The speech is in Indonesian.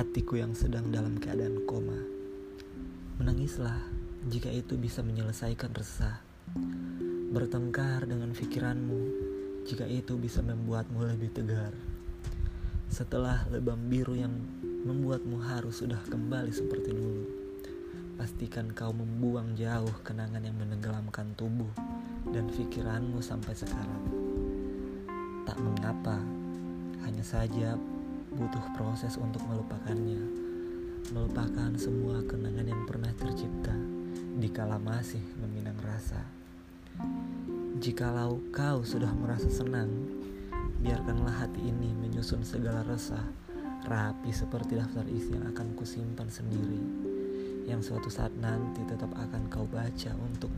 hatiku yang sedang dalam keadaan koma. Menangislah jika itu bisa menyelesaikan resah. Bertengkar dengan pikiranmu jika itu bisa membuatmu lebih tegar. Setelah lebam biru yang membuatmu harus sudah kembali seperti dulu. Pastikan kau membuang jauh kenangan yang menenggelamkan tubuh dan pikiranmu sampai sekarang. Tak mengapa, hanya saja butuh proses untuk melupakannya. Melupakan semua kenangan yang pernah tercipta dikala masih meminang rasa. Jikalau kau sudah merasa senang, biarkanlah hati ini menyusun segala resah, rapi seperti daftar isi yang akan kusimpan sendiri, yang suatu saat nanti tetap akan kau baca untuk.